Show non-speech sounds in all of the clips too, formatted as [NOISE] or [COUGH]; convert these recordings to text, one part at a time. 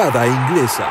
Grada Inglesa.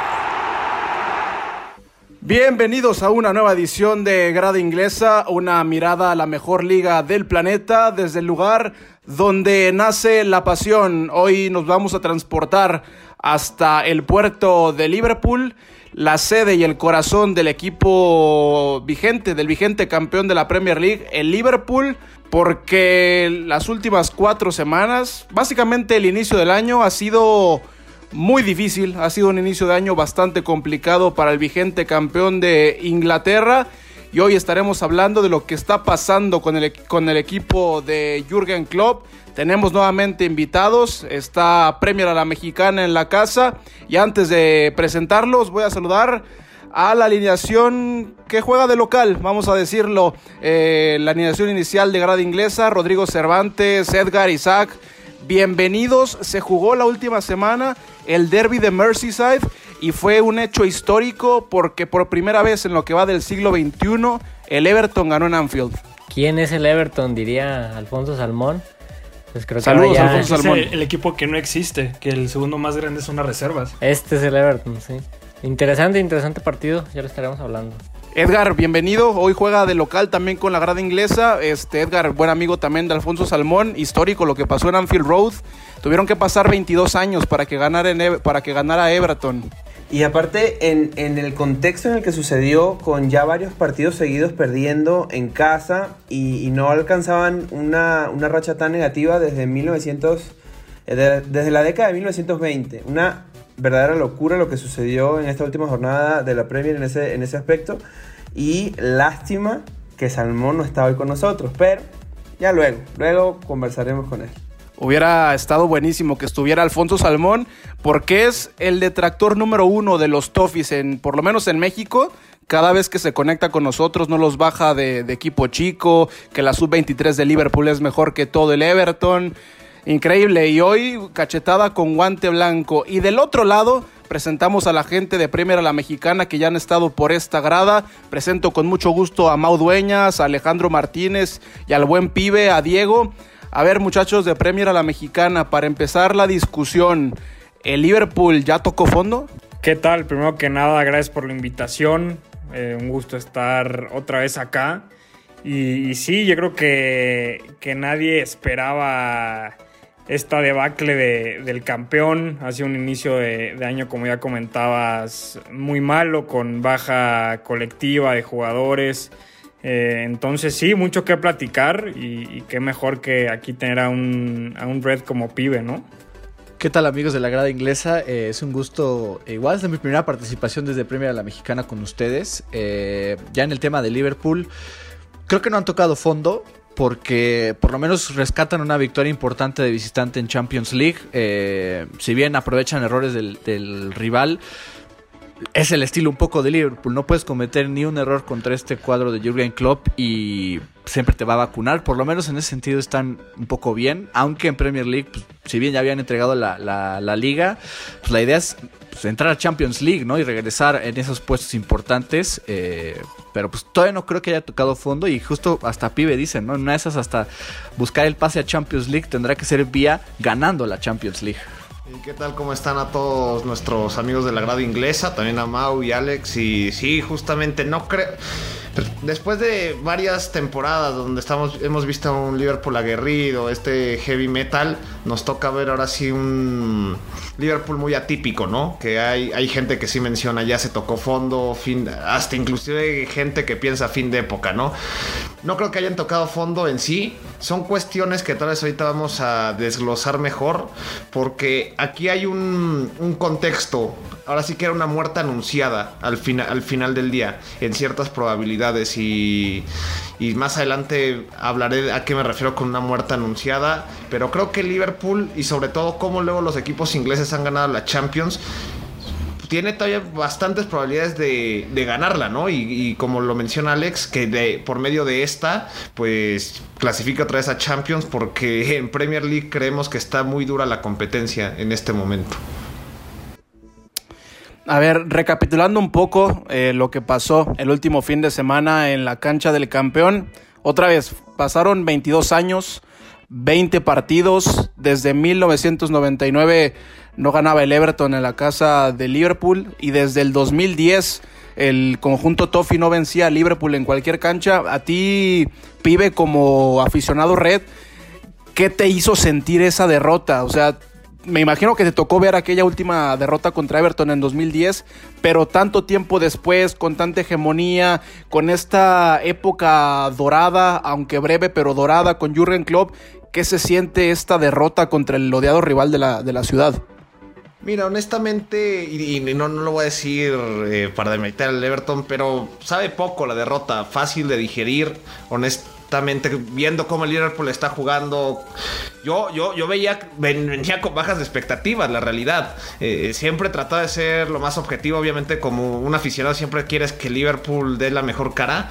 Bienvenidos a una nueva edición de Grada Inglesa, una mirada a la mejor liga del planeta desde el lugar donde nace la pasión. Hoy nos vamos a transportar hasta el puerto de Liverpool, la sede y el corazón del equipo vigente, del vigente campeón de la Premier League, el Liverpool, porque las últimas cuatro semanas, básicamente el inicio del año ha sido muy difícil, ha sido un inicio de año bastante complicado para el vigente campeón de Inglaterra. Y hoy estaremos hablando de lo que está pasando con el, con el equipo de Jürgen Klopp. Tenemos nuevamente invitados, está Premier a la Mexicana en la casa. Y antes de presentarlos voy a saludar a la alineación que juega de local, vamos a decirlo, eh, la alineación inicial de grada inglesa, Rodrigo Cervantes, Edgar Isaac, bienvenidos, se jugó la última semana el derby de Merseyside y fue un hecho histórico porque por primera vez en lo que va del siglo XXI el Everton ganó en Anfield. ¿Quién es el Everton? Diría Alfonso Salmón. Pues creo que Saludos, Alfonso Salmón. Es el, equipo que no existe, que el segundo más grande son las reservas. Este es el Everton, sí. Interesante, interesante partido, ya lo estaremos hablando. Edgar, bienvenido. Hoy juega de local también con la grada inglesa. Este Edgar, buen amigo también de Alfonso Salmón. Histórico lo que pasó en Anfield Road. Tuvieron que pasar 22 años para que ganara, para que ganara Everton. Y aparte, en, en, el contexto en el que sucedió, con ya varios partidos seguidos perdiendo en casa y, no alcanzaban una, una, racha tan negativa desde 1900, eh, desde la década de 1920. Una verdadera locura lo que sucedió en esta última jornada de la Premier en ese, en ese aspecto. Y lástima que Salmón no está hoy con nosotros, pero ya luego, luego conversaremos con él. Hubiera estado buenísimo que estuviera Alfonso Salmón, porque es el detractor número uno de los Toffees, en, por lo menos en México. Cada vez que se conecta con nosotros no los baja de, equipo chico, que la sub-23 de Liverpool es mejor que todo el Everton. Increíble. Y hoy cachetada con guante blanco. Y del otro lado presentamos a la gente de Premier a la Mexicana que ya han estado por esta grada. Presento con mucho gusto a Mau Dueñas, a Alejandro Martínez y al buen pibe, a Diego. A ver, muchachos de Premier a la Mexicana, para empezar la discusión, ¿el Liverpool ya tocó fondo? ¿Qué tal? Primero que nada, gracias por la invitación. Eh, un gusto estar otra vez acá. Y, sí, yo creo que, que nadie esperaba esta debacle del campeón. Ha sido un inicio de, año, como ya comentabas, muy malo, con baja colectiva de jugadores. Eh, entonces sí, mucho que platicar y, qué mejor que aquí tener a un, a un Red como pibe, ¿no? ¿Qué tal amigos de la grada inglesa? Eh, es un gusto, eh, igual es mi primera participación desde Premier a la Mexicana con ustedes. ya en el tema de Liverpool, creo que no han tocado fondo porque por lo menos rescatan una victoria importante de visitante en Champions League. si bien aprovechan errores del, del rival, es el estilo un poco de Liverpool. No puedes cometer ni un error contra este cuadro de Jurgen Klopp y siempre te va a vacunar. Por lo menos en ese sentido están un poco bien. Aunque en Premier League, pues, si bien ya habían entregado la, la, liga, pues la idea es pues, entrar a Champions League, ¿no? Y regresar en esos puestos importantes. Eh, pero pues todavía no creo que haya tocado fondo. Y justo hasta Pibe dicen, ¿no? En una de esas hasta buscar el pase a Champions League tendrá que ser vía ganando la Champions League. ¿Y qué tal? ¿Cómo están a todos nuestros amigos de la grada inglesa? También a Mau y Alex. Y sí, justamente no creo. Después de varias temporadas donde estamos, hemos visto un Liverpool aguerrido, este heavy metal, nos toca ver ahora sí un Liverpool muy atípico, ¿no? Que hay, hay gente que sí menciona, ya se tocó fondo, fin, hasta inclusive gente que piensa fin de época, ¿no? No creo que hayan tocado fondo en sí, son cuestiones que tal vez ahorita vamos a desglosar mejor, porque aquí hay un, un contexto ahora sí que era una muerte anunciada al, al final del día, en ciertas probabilidades. Y, y, más adelante hablaré a qué me refiero con una muerte anunciada. Pero creo que Liverpool y sobre todo cómo luego los equipos ingleses han ganado la Champions. Tiene todavía bastantes probabilidades de, de ganarla, ¿no? Y, como lo menciona Alex, que de, por medio de esta, pues clasifica otra vez a Champions, porque en Premier League creemos que está muy dura la competencia en este momento. A ver, recapitulando un poco eh, lo que pasó el último fin de semana en la cancha del campeón. Otra vez, pasaron 22 años, 20 partidos. Desde 1999 no ganaba el Everton en la casa de Liverpool y desde el 2010 el conjunto Toffee no vencía a Liverpool en cualquier cancha. A ti, pibe, como aficionado red, ¿qué te hizo sentir esa derrota? O sea, me imagino que te tocó ver aquella última derrota contra Everton en 2010, pero tanto tiempo después, con tanta hegemonía, con esta época dorada, aunque breve, pero dorada, con Jurgen Klopp, ¿qué se siente esta derrota contra el odiado rival de la, de la ciudad? Mira, honestamente, y, no, no, lo voy a decir eh, para demeritar al Everton, pero sabe poco la derrota, fácil de digerir, honestamente viendo cómo el Liverpool está jugando. Yo, yo, yo veía, venía con bajas expectativas, la realidad. Eh, siempre trataba de ser lo más objetivo, obviamente, como un aficionado siempre quieres que Liverpool dé la mejor cara.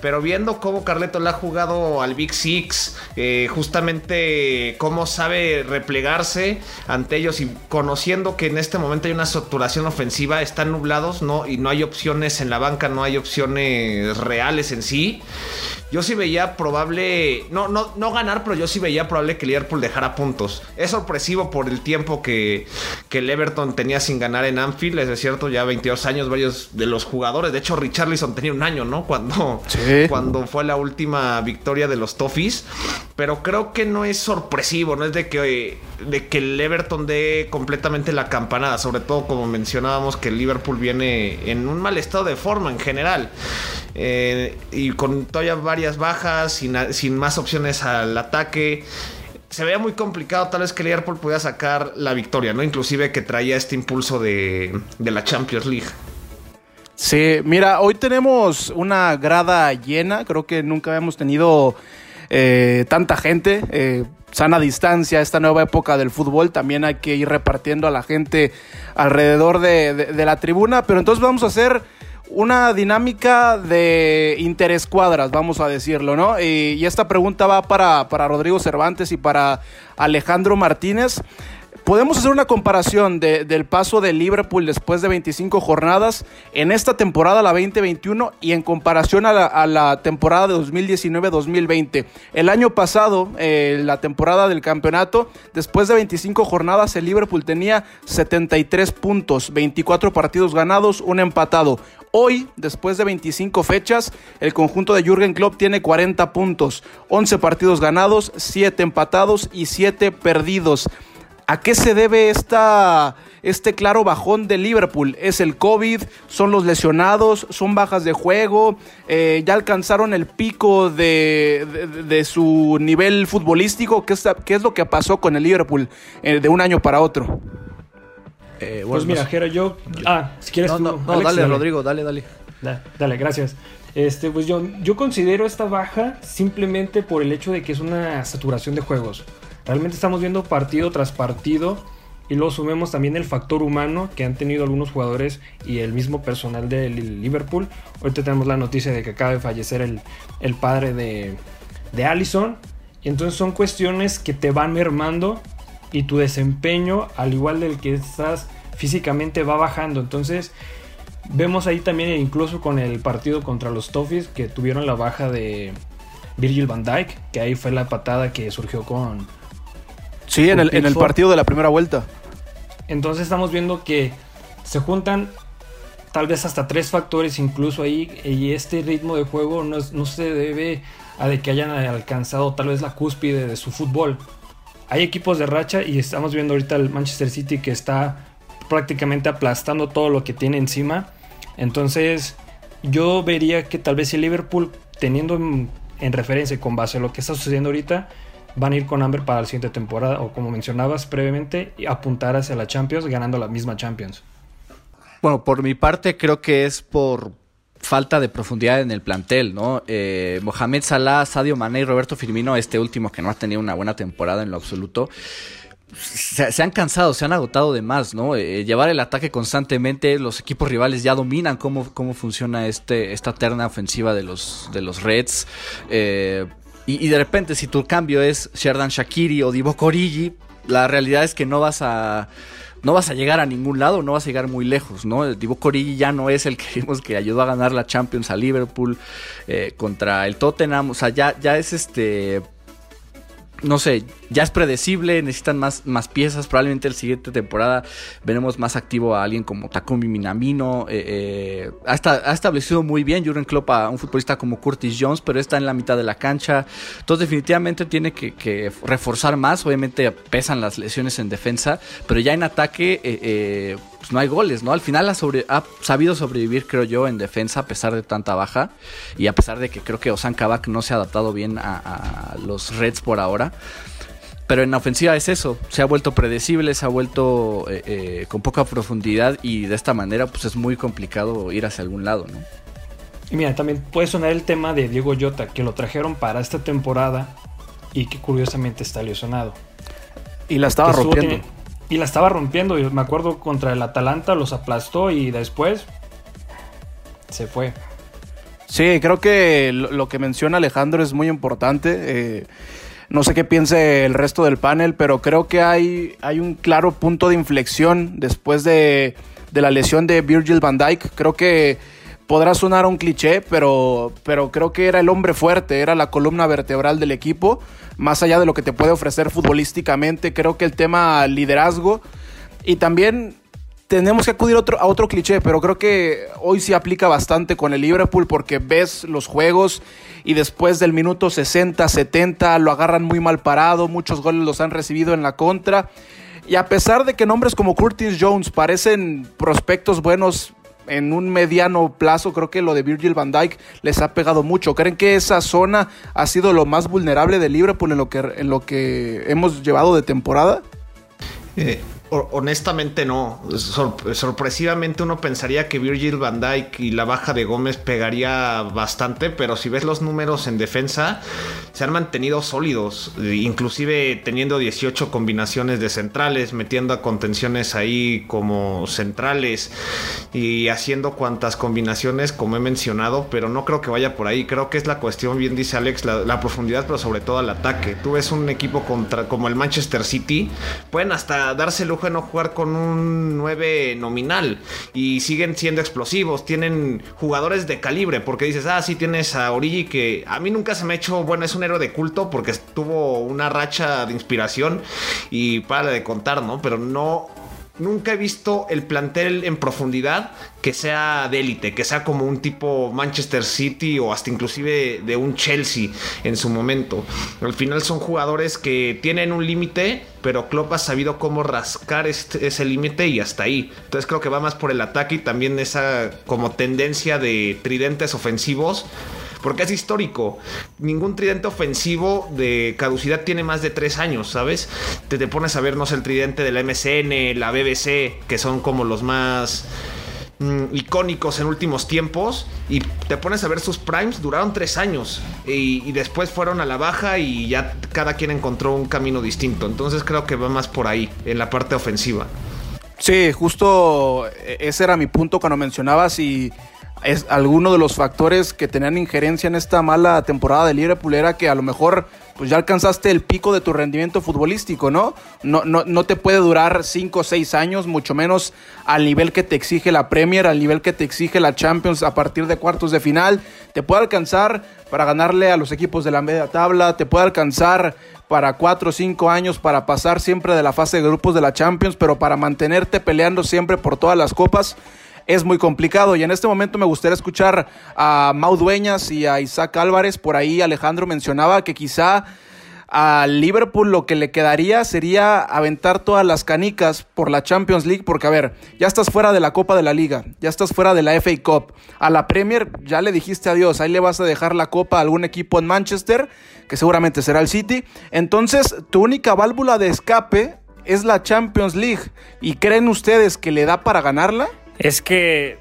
Pero viendo cómo Carleto le ha jugado al Big Six, eh, justamente cómo sabe replegarse ante ellos y conociendo que en este momento hay una saturación ofensiva, están nublados, ¿no? Y no hay opciones en la banca, no hay opciones reales en sí. Yo sí veía probable, no, no, no ganar, pero yo sí veía probable que Liverpool dejara puntos. Es sorpresivo por el tiempo que, que el Everton tenía sin ganar en Anfield, es cierto, ya 22 años varios de los jugadores. De hecho, Richarlison tenía un año, ¿no? Cuando, cuando fue la última victoria de los Toffees. Pero creo que no es sorpresivo, no es de que, de que el Everton dé completamente la campanada, sobre todo como mencionábamos que el Liverpool viene en un mal estado de forma en general. Eh, y con todavía bajas, sin, más opciones al ataque se veía muy complicado tal vez que Liverpool pudiera sacar la victoria, ¿no? Inclusive que traía este impulso de, la Champions League. Sí, mira, hoy tenemos una grada llena, creo que nunca habíamos tenido eh, tanta gente, eh, sana distancia, esta nueva época del fútbol, también hay que ir repartiendo a la gente alrededor de la tribuna, pero entonces vamos a hacer una dinámica de interescuadras, vamos a decirlo, ¿no? Y, esta pregunta va para, para Rodrigo Cervantes y para Alejandro Martínez. Podemos hacer una comparación del paso de Liverpool después de 25 jornadas en esta temporada, la 2021, y en comparación a la, temporada de 2019-2020. El año pasado, eh, la temporada del campeonato, después de 25 jornadas, el Liverpool tenía 73 puntos, 24 partidos ganados, un empatado. Hoy, después de 25 fechas, el conjunto de Jürgen Klopp tiene 40 puntos, 11 partidos ganados, 7 empatados y 7 perdidos. ¿A qué se debe esta, este claro bajón de Liverpool? ¿Es el COVID? ¿Son los lesionados? ¿Son bajas de juego? Eh, ¿Ya alcanzaron el pico de, su nivel futbolístico? ¿Qué es, ¿Qué es, lo que pasó con el Liverpool eh, de un año para otro? Eh, pues mira, Jero, yo... Ah, si quieres... No, no, dale, Rodrigo, dale, dale. Dale, gracias. Este, pues yo, yo considero esta baja simplemente por el hecho de que es una saturación de juegos. Realmente estamos viendo partido tras partido y luego sumemos también el factor humano que han tenido algunos jugadores y el mismo personal de Liverpool. Ahorita tenemos la noticia de que acaba de fallecer el, padre de, de Allison. Y entonces son cuestiones que te van mermando y tu desempeño, al igual del que estás físicamente, va bajando. Entonces vemos ahí también incluso con el partido contra los Toffees que tuvieron la baja de Virgil van Dijk, que ahí fue la patada que surgió con Sí, en el, en el partido de la primera vuelta. Entonces estamos viendo que se juntan tal vez hasta tres factores incluso ahí y este ritmo de juego no, no se debe a de que hayan alcanzado tal vez la cúspide de su fútbol. Hay equipos de racha y estamos viendo ahorita el Manchester City que está prácticamente aplastando todo lo que tiene encima. Entonces yo vería que tal vez si Liverpool teniendo en, en referencia con base a lo que está sucediendo ahorita van a ir con hambre para la siguiente temporada o como mencionabas previamente, apuntar hacia la Champions ganando la misma Champions. Bueno, por mi parte creo que es por falta de profundidad en el plantel, ¿no? Eh, Mohamed Salah, Sadio Mané y Roberto Firmino, este último que no ha tenido una buena temporada en lo absoluto, se, han cansado, se han agotado de más, ¿no? Eh, llevar el ataque constantemente, los equipos rivales ya dominan cómo, cómo funciona este, esta terna ofensiva de los, de los Reds. Eh, y, de repente, si tu cambio es Sherdan Shakiri o Divo Corigi, la realidad es que no vas a no vas a llegar a ningún lado, no vas a llegar muy lejos, ¿no? Divo Corigi ya no es el que [LAUGHS] vimos que ayudó a ganar la Champions a Liverpool eh, contra el Tottenham, o sea, ya, ya es este no sé, ya es predecible, necesitan más, más piezas. Probablemente la siguiente temporada veremos más activo a alguien como Takumi Minamino. Eh, eh, ha, establecido muy bien Jurgen Klopp a un futbolista como Curtis Jones, pero está en la mitad de la cancha. Entonces, definitivamente tiene que, reforzar más. Obviamente pesan las lesiones en defensa, pero ya en ataque. Eh, pues no hay goles, ¿no? Al final ha, sobre, ha, sabido sobrevivir, creo yo, en defensa a pesar de tanta baja y a pesar de que creo que Osan Kabak no se ha adaptado bien a, los Reds por ahora. Pero en la ofensiva es eso, se ha vuelto predecible, se ha vuelto eh, eh, con poca profundidad y de esta manera pues es muy complicado ir hacia algún lado, ¿no? Y mira, también puede sonar el tema de Diego Llota, que lo trajeron para esta temporada y que curiosamente está lesionado. Y la estaba rompiendo y la estaba rompiendo. Y me acuerdo contra el Atalanta los aplastó y después se fue. Sí, creo que lo que menciona Alejandro es muy importante. Eh, no sé qué piense el resto del panel, pero creo que hay, hay un claro punto de inflexión después de, de la lesión de Virgil van Dijk. Creo que podrá sonar un cliché, pero, pero creo que era el hombre fuerte, era la columna vertebral del equipo más allá de lo que te puede ofrecer futbolísticamente, creo que el tema liderazgo y también tenemos que acudir a otro, a otro cliché, pero creo que hoy sí aplica bastante con el Liverpool porque ves los juegos y después del minuto 60, 70 lo agarran muy mal parado, muchos goles los han recibido en la contra. Y a pesar de que nombres como Curtis Jones parecen prospectos buenos en un mediano plazo, creo que lo de Virgil van Dijk les ha pegado mucho. ¿Creen que esa zona ha sido lo más vulnerable de Liverpool en lo que, en lo que hemos llevado de temporada? Eh, honestamente no. sorpresivamente uno pensaría que Virgil van Dijk y la baja de Gómez pegaría bastante, pero si ves los números en defensa, se han mantenido sólidos, inclusive teniendo 18 combinaciones de centrales, metiendo a contenciones ahí como centrales y haciendo cuantas combinaciones como he mencionado, pero no creo que vaya por ahí. Creo que es la cuestión, bien dice Alex, la, profundidad, pero sobre todo el ataque. Tú ves un equipo contra, como el Manchester City, pueden hasta darse no jugar con un 9 nominal y siguen siendo explosivos. Tienen jugadores de calibre porque dices, ah, sí tienes a Origi que a mí nunca se me ha hecho, bueno, es un héroe de culto porque tuvo una racha de inspiración y para de contar, ¿no? Pero no nunca he visto el plantel en profundidad que sea de élite, que sea como un tipo Manchester City o hasta inclusive de un Chelsea en su momento. Al final son jugadores que tienen un límite, pero Klopp ha sabido cómo rascar este, ese límite y hasta ahí. Entonces creo que va más por el ataque y también esa como tendencia de tridentes ofensivos porque es histórico. Ningún tridente ofensivo de caducidad tiene más de tres años, ¿sabes? Te, te pones a ver, no sé, el tridente de la MSN, la BBC, que son como los más mm, icónicos en últimos tiempos y te pones a ver sus primes, duraron tres años y, y, después fueron a la baja y ya cada quien encontró un camino distinto. Entonces creo que va más por ahí, en la parte ofensiva. Sí, justo e, ese era mi punto cuando mencionabas y es alguno de los factores que tenían injerencia en esta mala temporada de Liverpool era que a lo mejor pues ya alcanzaste el pico de tu rendimiento futbolístico, ¿no? No, no, no te puede durar 5 o 6 años, mucho menos al nivel que te exige la Premier, al nivel que te exige la Champions a partir de cuartos de final. Te puede alcanzar para ganarle a los equipos de la media tabla, te puede alcanzar para 4 o 5 años para pasar siempre de la fase de grupos de la Champions, pero para mantenerte peleando siempre por todas las copas es muy complicado. Y en este momento me gustaría escuchar a Mau Dueñas y a Isaac Álvarez. Por ahí Alejandro mencionaba que quizá a Liverpool lo que le quedaría sería aventar todas las canicas por la Champions League, porque a ver, ya estás fuera de la Copa de la Liga, ya estás fuera de la FA Cup, a la Premier ya le dijiste adiós, ahí le vas a dejar la Copa a algún equipo en Manchester, que seguramente será el City, entonces tu única válvula de escape es la Champions League, ¿y creen ustedes que le da para ganarla? Es que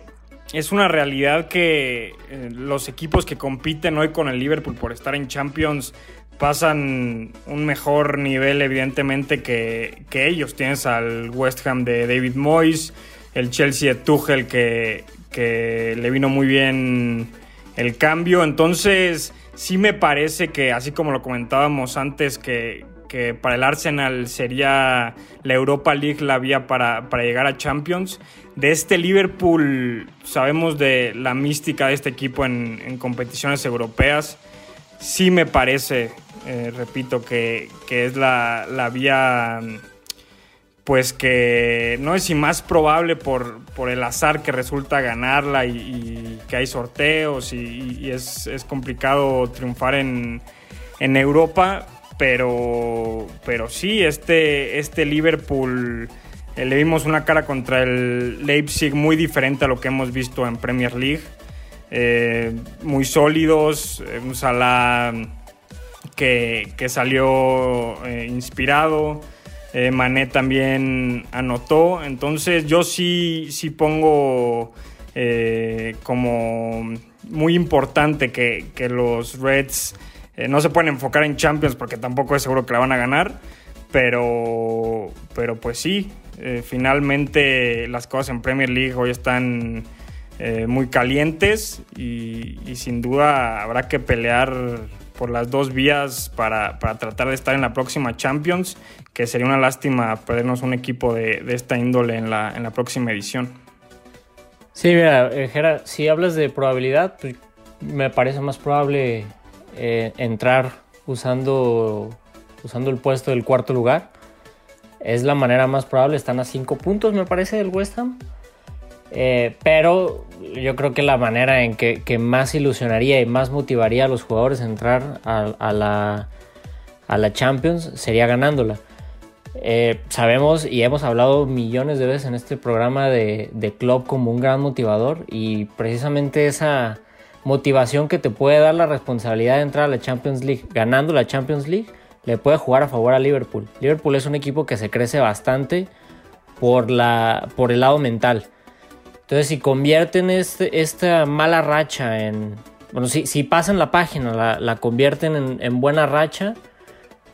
es una realidad que eh, los equipos que compiten hoy con el Liverpool por estar en Champions pasan un mejor nivel evidentemente que, ellos. Tienes al West Ham de David Moyes, el Chelsea de Tuchel que, que le vino muy bien el cambio. Entonces sí me parece que así como lo comentábamos antes que, que para el Arsenal sería la Europa League la vía para, para, llegar a Champions. De este Liverpool sabemos de la mística de este equipo en, competiciones europeas. Sí me parece Eh, repito que, que es la, la, vía, pues que no es si más probable por, por el azar que resulta ganarla y, y que hay sorteos y, y es, es, complicado triunfar en, en Europa, pero, pero sí, este, este Liverpool eh, le vimos una cara contra el Leipzig muy diferente a lo que hemos visto en Premier League. Eh, muy sólidos, eh, un Salah que, que salió inspirado, Mané también anotó, entonces yo sí, sí pongo como muy importante que, que los Reds no se pueden enfocar en Champions porque tampoco es seguro que la van a ganar, pero, pero pues sí, finalmente las cosas en Premier League hoy están eh, muy calientes y, y, sin duda habrá que pelear por las dos vías para, para, tratar de estar en la próxima Champions, que sería una lástima perdernos un equipo de, de esta índole en la, en la, próxima edición. Sí, mira, Jera, si hablas de probabilidad, pues me parece más probable eh, entrar usando, usando el puesto del cuarto lugar. Es la manera más probable, están a cinco puntos, me parece, del West Ham. Eh, pero yo creo que la manera en que, más ilusionaría y más motivaría a los jugadores a entrar a, la, a la, Champions sería ganándola. Eh, sabemos y hemos hablado millones de veces en este programa de, de Club como un gran motivador y precisamente esa motivación que te puede dar la responsabilidad de entrar a la Champions League ganando la Champions League le puede jugar a favor a Liverpool. Liverpool es un equipo que se crece bastante por, la, por el lado mental. Entonces, si convierten este, esta mala racha en. Bueno, si, si pasan la página, la, la convierten en, en, buena racha,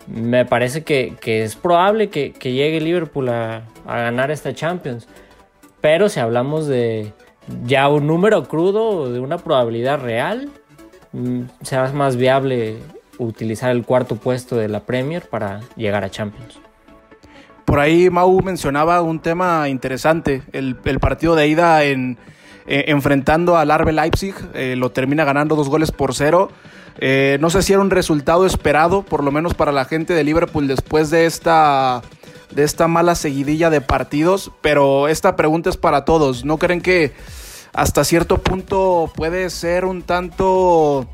me parece que, que es probable que, que, llegue Liverpool a, a, ganar esta Champions. Pero si hablamos de ya un número crudo, de una probabilidad real, será más viable utilizar el cuarto puesto de la Premier para llegar a Champions. Por ahí Mau mencionaba un tema interesante, el, el partido de ida en, eh, enfrentando al Arbe Leipzig, eh, lo termina ganando dos goles por cero. Eh, no sé si era un resultado esperado, por lo menos para la gente de Liverpool después de esta, de esta mala seguidilla de partidos, pero esta pregunta es para todos. ¿No creen que hasta cierto punto puede ser un tanto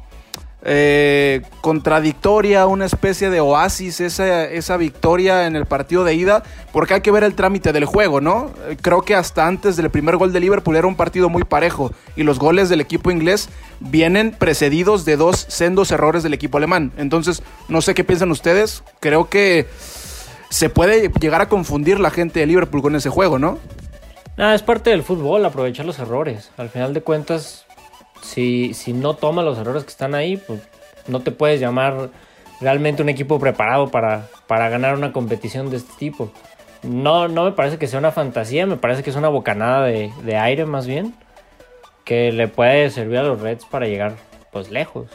eh, contradictoria, una especie de oasis esa, esa victoria en el partido de ida, porque hay que ver el trámite del juego, ¿no? Creo que hasta antes del primer gol de Liverpool era un partido muy parejo y los goles del equipo inglés vienen precedidos de dos sendos errores del equipo alemán. Entonces, no sé qué piensan ustedes, creo que se puede llegar a confundir la gente de Liverpool con ese juego, ¿no? Nada, es parte del fútbol, aprovechar los errores. Al final de cuentas, si, si no toma los errores que están ahí, pues no te puedes llamar realmente un equipo preparado para, para ganar una competición de este tipo. No, no me parece que sea una fantasía, me parece que es una bocanada de, de aire más bien, que le puede servir a los Reds para llegar pues lejos.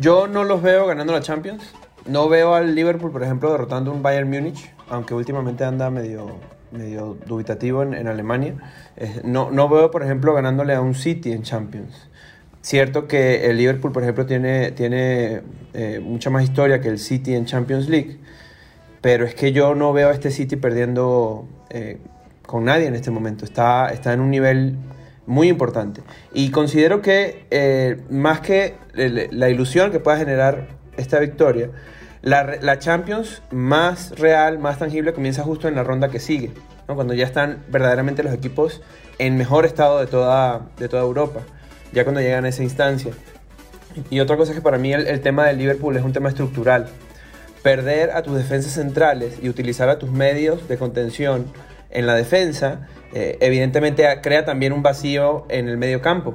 Yo no los veo ganando la Champions. No veo al Liverpool, por ejemplo, derrotando un Bayern Múnich, aunque últimamente anda medio, medio dubitativo en, Alemania. Eh, no, no veo, por ejemplo, ganándole a un City en Champions. Cierto que el Liverpool, por ejemplo, tiene, tiene eh, mucha más historia que el City en Champions League, pero es que yo no veo a este City perdiendo eh, con nadie en este momento. Está, está en un nivel muy importante. Y considero que más que la ilusión que pueda generar esta victoria, la, la, Champions más real, más tangible comienza justo en la ronda que sigue, cuando ya están verdaderamente los equipos en mejor estado de toda, de toda Europa ya cuando llegan a esa instancia. Y otra cosa es que para mí el, el, tema del Liverpool es un tema estructural. Perder a tus defensas centrales y utilizar a tus medios de contención en la defensa, eh, evidentemente crea también un vacío en el medio campo.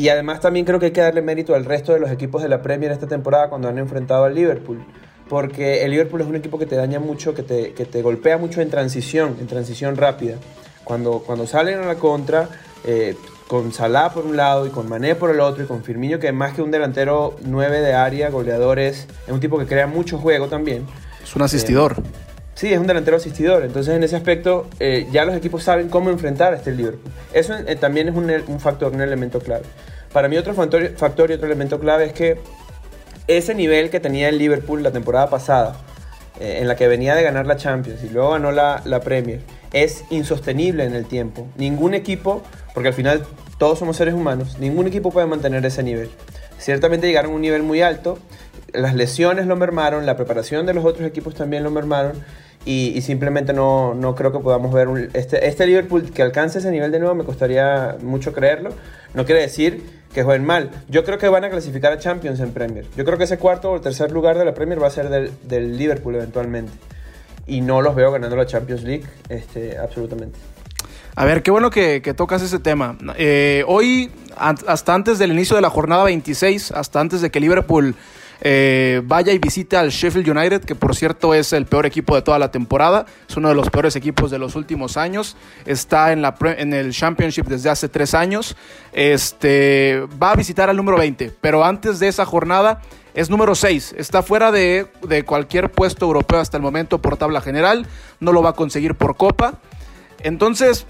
Y además también creo que hay que darle mérito al resto de los equipos de la Premier esta temporada cuando han enfrentado al Liverpool. Porque el Liverpool es un equipo que te daña mucho, que te, que te golpea mucho en transición, en transición rápida. Cuando, cuando salen a la contra, eh, con Salah por un lado y con Mané por el otro y con Firmino que más que un delantero 9 de área, goleadores, es un tipo que crea mucho juego también. Es un asistidor. Eh, sí, es un delantero asistidor. Entonces en ese aspecto eh, ya los equipos saben cómo enfrentar a este Liverpool. Eso eh, también es un, un, factor, un elemento clave. Para mí otro factor, factor y otro elemento clave es que ese nivel que tenía el Liverpool la temporada pasada, eh, en la que venía de ganar la Champions y luego ganó la, la Premier, es insostenible en el tiempo. Ningún equipo, porque al final todos somos seres humanos, ningún equipo puede mantener ese nivel. Ciertamente llegaron a un nivel muy alto, las lesiones lo mermaron, la preparación de los otros equipos también lo mermaron y, simplemente no, no, creo que podamos ver un, este, este Liverpool que alcance ese nivel de nuevo, me costaría mucho creerlo. No quiere decir que jueguen mal. Yo creo que van a clasificar a Champions en Premier. Yo creo que ese cuarto o tercer lugar de la Premier va a ser del, del Liverpool eventualmente. Y no los veo ganando la Champions League, este, absolutamente. A ver, qué bueno que, que tocas ese tema. Eh, hoy, hasta antes del inicio de la jornada 26, hasta antes de que Liverpool eh, vaya y visite al Sheffield United, que por cierto es el peor equipo de toda la temporada, es uno de los peores equipos de los últimos años, está en, la, en el Championship desde hace tres años, este, va a visitar al número 20, pero antes de esa jornada es número 6, está fuera de, de cualquier puesto europeo hasta el momento por tabla general, no lo va a conseguir por copa, entonces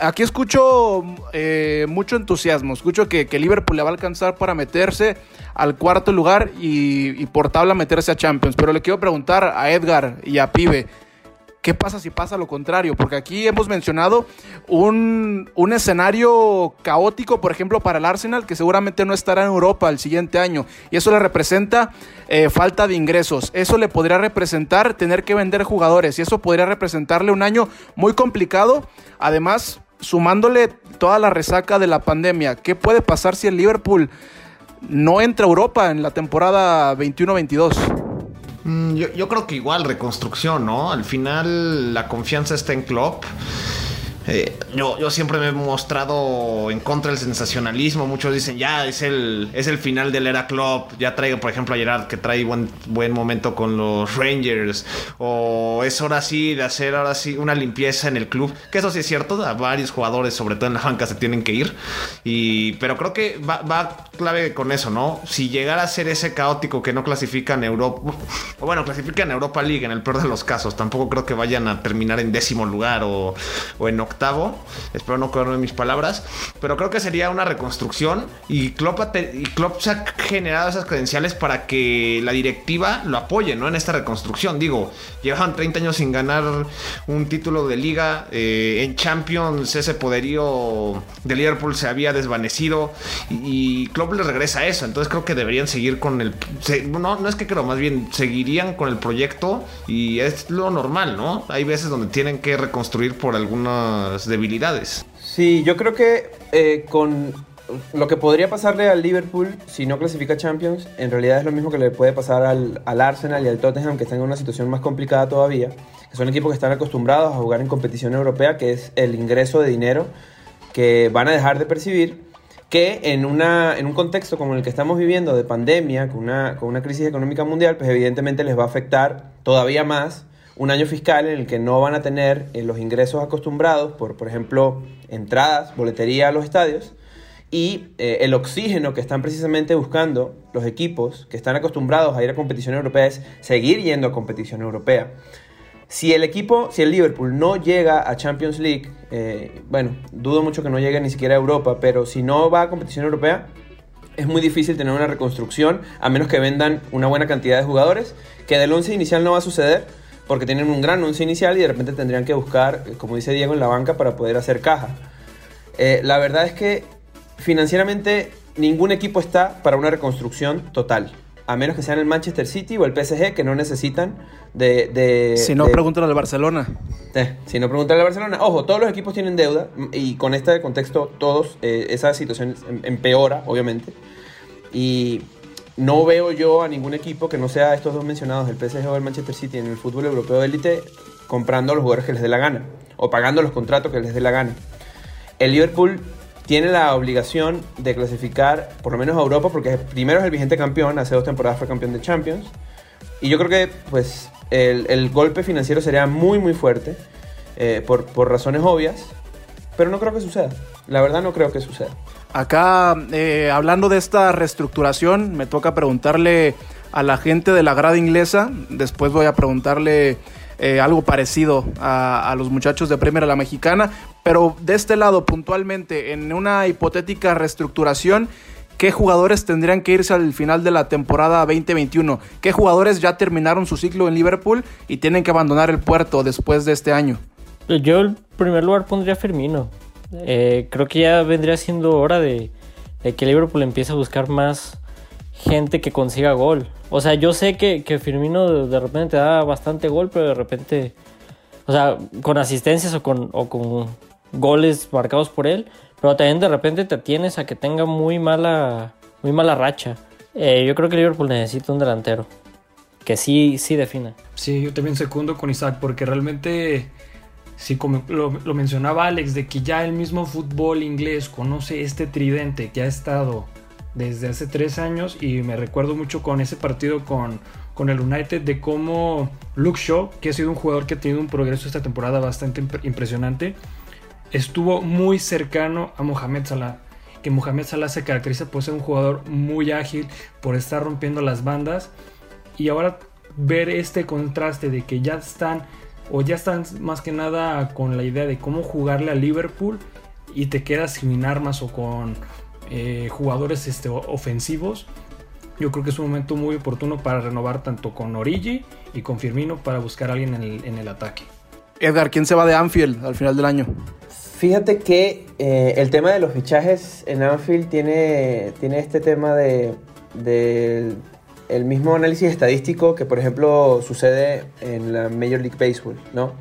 aquí escucho eh, mucho entusiasmo. Escucho que, que, Liverpool le va a alcanzar para meterse al cuarto lugar y, y, por tabla meterse a Champions. Pero le quiero preguntar a Edgar y a Pibe. ¿Qué pasa si pasa lo contrario? Porque aquí hemos mencionado un, un, escenario caótico, por ejemplo, para el Arsenal, que seguramente no estará en Europa el siguiente año. Y eso le representa eh, falta de ingresos. Eso le podría representar tener que vender jugadores. Y eso podría representarle un año muy complicado. Además, sumándole toda la resaca de la pandemia, ¿qué puede pasar si el Liverpool no entra Europa en la temporada 21-22? Mm, yo, creo que igual reconstrucción, ¿no? Al final la confianza está en Klopp. Eh, yo, yo, siempre me he mostrado en contra del sensacionalismo. Muchos dicen, ya es el, es el final del era club. Ya traigo, por ejemplo, a Gerard que trae buen, buen momento con los Rangers. O es hora sí de hacer ahora sí una limpieza en el club. Que eso sí es cierto. A varios jugadores, sobre todo en la banca, se tienen que ir. Y, pero creo que va, va clave con eso, ¿no? Si llegara a ser ese caótico que no clasifica en Europa. O bueno, clasifica en Europa League en el peor de los casos. Tampoco creo que vayan a terminar en décimo lugar o, o en octavo Espero no cogerme mis palabras. Pero creo que sería una reconstrucción. Y Klopp se ha generado esas credenciales para que la directiva lo apoye, ¿no? En esta reconstrucción. Digo, llevaban 30 años sin ganar un título de liga. Eh, en Champions ese poderío de Liverpool se había desvanecido. Y, y Klopp le regresa a eso. Entonces creo que deberían seguir con el... Se, no, no es que creo, más bien seguirían con el proyecto. Y es lo normal, ¿no? Hay veces donde tienen que reconstruir por alguna debilidades. Sí, yo creo que eh, con lo que podría pasarle al Liverpool si no clasifica Champions, en realidad es lo mismo que le puede pasar al, al, Arsenal y al Tottenham, que están en una situación más complicada todavía, que son equipos que están acostumbrados a jugar en competición europea, que es el ingreso de dinero que van a dejar de percibir, que en, una, en un contexto como el que estamos viviendo de pandemia, con una, con una crisis económica mundial, pues evidentemente les va a afectar todavía más un año fiscal en el que no van a tener eh, los ingresos acostumbrados por, por ejemplo, entradas, boletería a los estadios y eh, el oxígeno que están precisamente buscando los equipos que están acostumbrados a ir a competición europea es seguir yendo a competición europea. Si el equipo, si el Liverpool no llega a Champions League, eh, bueno, dudo mucho que no llegue ni siquiera a Europa, pero si no va a competición europea, es muy difícil tener una reconstrucción a menos que vendan una buena cantidad de jugadores, que del 11 inicial no va a suceder, porque tienen un gran once inicial y de repente tendrían que buscar, como dice Diego, en la banca para poder hacer caja. Eh, la verdad es que financieramente ningún equipo está para una reconstrucción total. A menos que sean el Manchester City o el PSG, que no necesitan de... de si no, de, pregúntale al Barcelona. Eh, si no, pregúntale al Barcelona. Ojo, todos los equipos tienen deuda y con este contexto todos, eh, esa situación em, empeora, obviamente. Y no veo yo a ningún equipo que no sea estos dos mencionados, el PSG o el Manchester City, en el fútbol europeo de élite, comprando a los jugadores que les dé la gana o pagando los contratos que les dé la gana. El Liverpool tiene la obligación de clasificar por lo menos a Europa porque primero es el vigente campeón, hace dos temporadas fue campeón de Champions. Y yo creo que pues el, el golpe financiero sería muy muy fuerte eh, por, por razones obvias, pero no creo que suceda. La verdad no creo que suceda. Acá, eh, hablando de esta reestructuración, me toca preguntarle a la gente de la grada inglesa, después voy a preguntarle eh, algo parecido a, los muchachos de Premier a la Mexicana, pero de este lado puntualmente, en una hipotética reestructuración, ¿qué jugadores tendrían que irse al final de la temporada 2021? ¿Qué jugadores ya terminaron su ciclo en Liverpool y tienen que abandonar el puerto después de este año? Yo en primer lugar pondría Firmino. Eh, creo que ya vendría siendo hora de, que Liverpool empiece a buscar más gente que consiga gol. O sea, yo sé que, que Firmino de repente da bastante gol, pero de repente, o sea, con asistencias o con, o con goles marcados por él, pero también de repente te tienes a que tenga muy mala, muy mala racha. Eh, yo creo que Liverpool necesita un delantero que sí, sí defina. Sí, yo también secundo con Isaac porque realmente, sí, como lo, lo, mencionaba Alex, de que ya el mismo fútbol inglés conoce este tridente que ha estado desde hace tres años y me recuerdo mucho con ese partido con, con el United de cómo Luke Shaw, que ha sido un jugador que ha tenido un progreso esta temporada bastante impresionante, estuvo muy cercano a Mohamed Salah. Que Mohamed Salah se caracteriza por ser un jugador muy ágil, por estar rompiendo las bandas. Y ahora ver este contraste de que ya están, o ya están más que nada con la idea de cómo jugarle a Liverpool y te quedas sin armas o con eh, jugadores este, ofensivos. Yo creo que es un momento muy oportuno para renovar tanto con Origi y con Firmino para buscar a alguien en el, en el ataque. Edgar, ¿quién se va de Anfield al final del año? Fíjate que eh, el tema de los fichajes en Anfield tiene, tiene este tema de, el mismo análisis estadístico que por ejemplo sucede en la Major League Baseball, ¿no?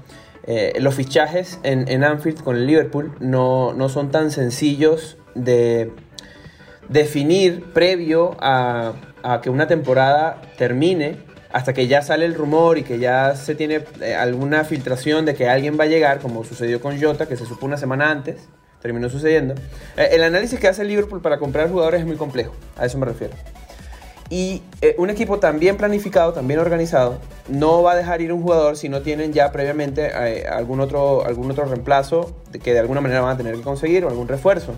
Eh, los fichajes en, Anfield con el Liverpool no, no, son tan sencillos de definir previo a, a que una temporada termine hasta que ya sale el rumor y que ya se tiene eh, alguna filtración de que alguien va a llegar, como sucedió con Jota, que se supo una semana antes, terminó sucediendo. Eh, el análisis que hace el Liverpool para comprar jugadores es muy complejo, a eso me refiero. Y eh, un equipo tan bien planificado, tan bien organizado, no va a dejar ir un jugador si no tienen ya previamente algún, otro, algún otro reemplazo que de alguna manera van a tener que conseguir o algún refuerzo.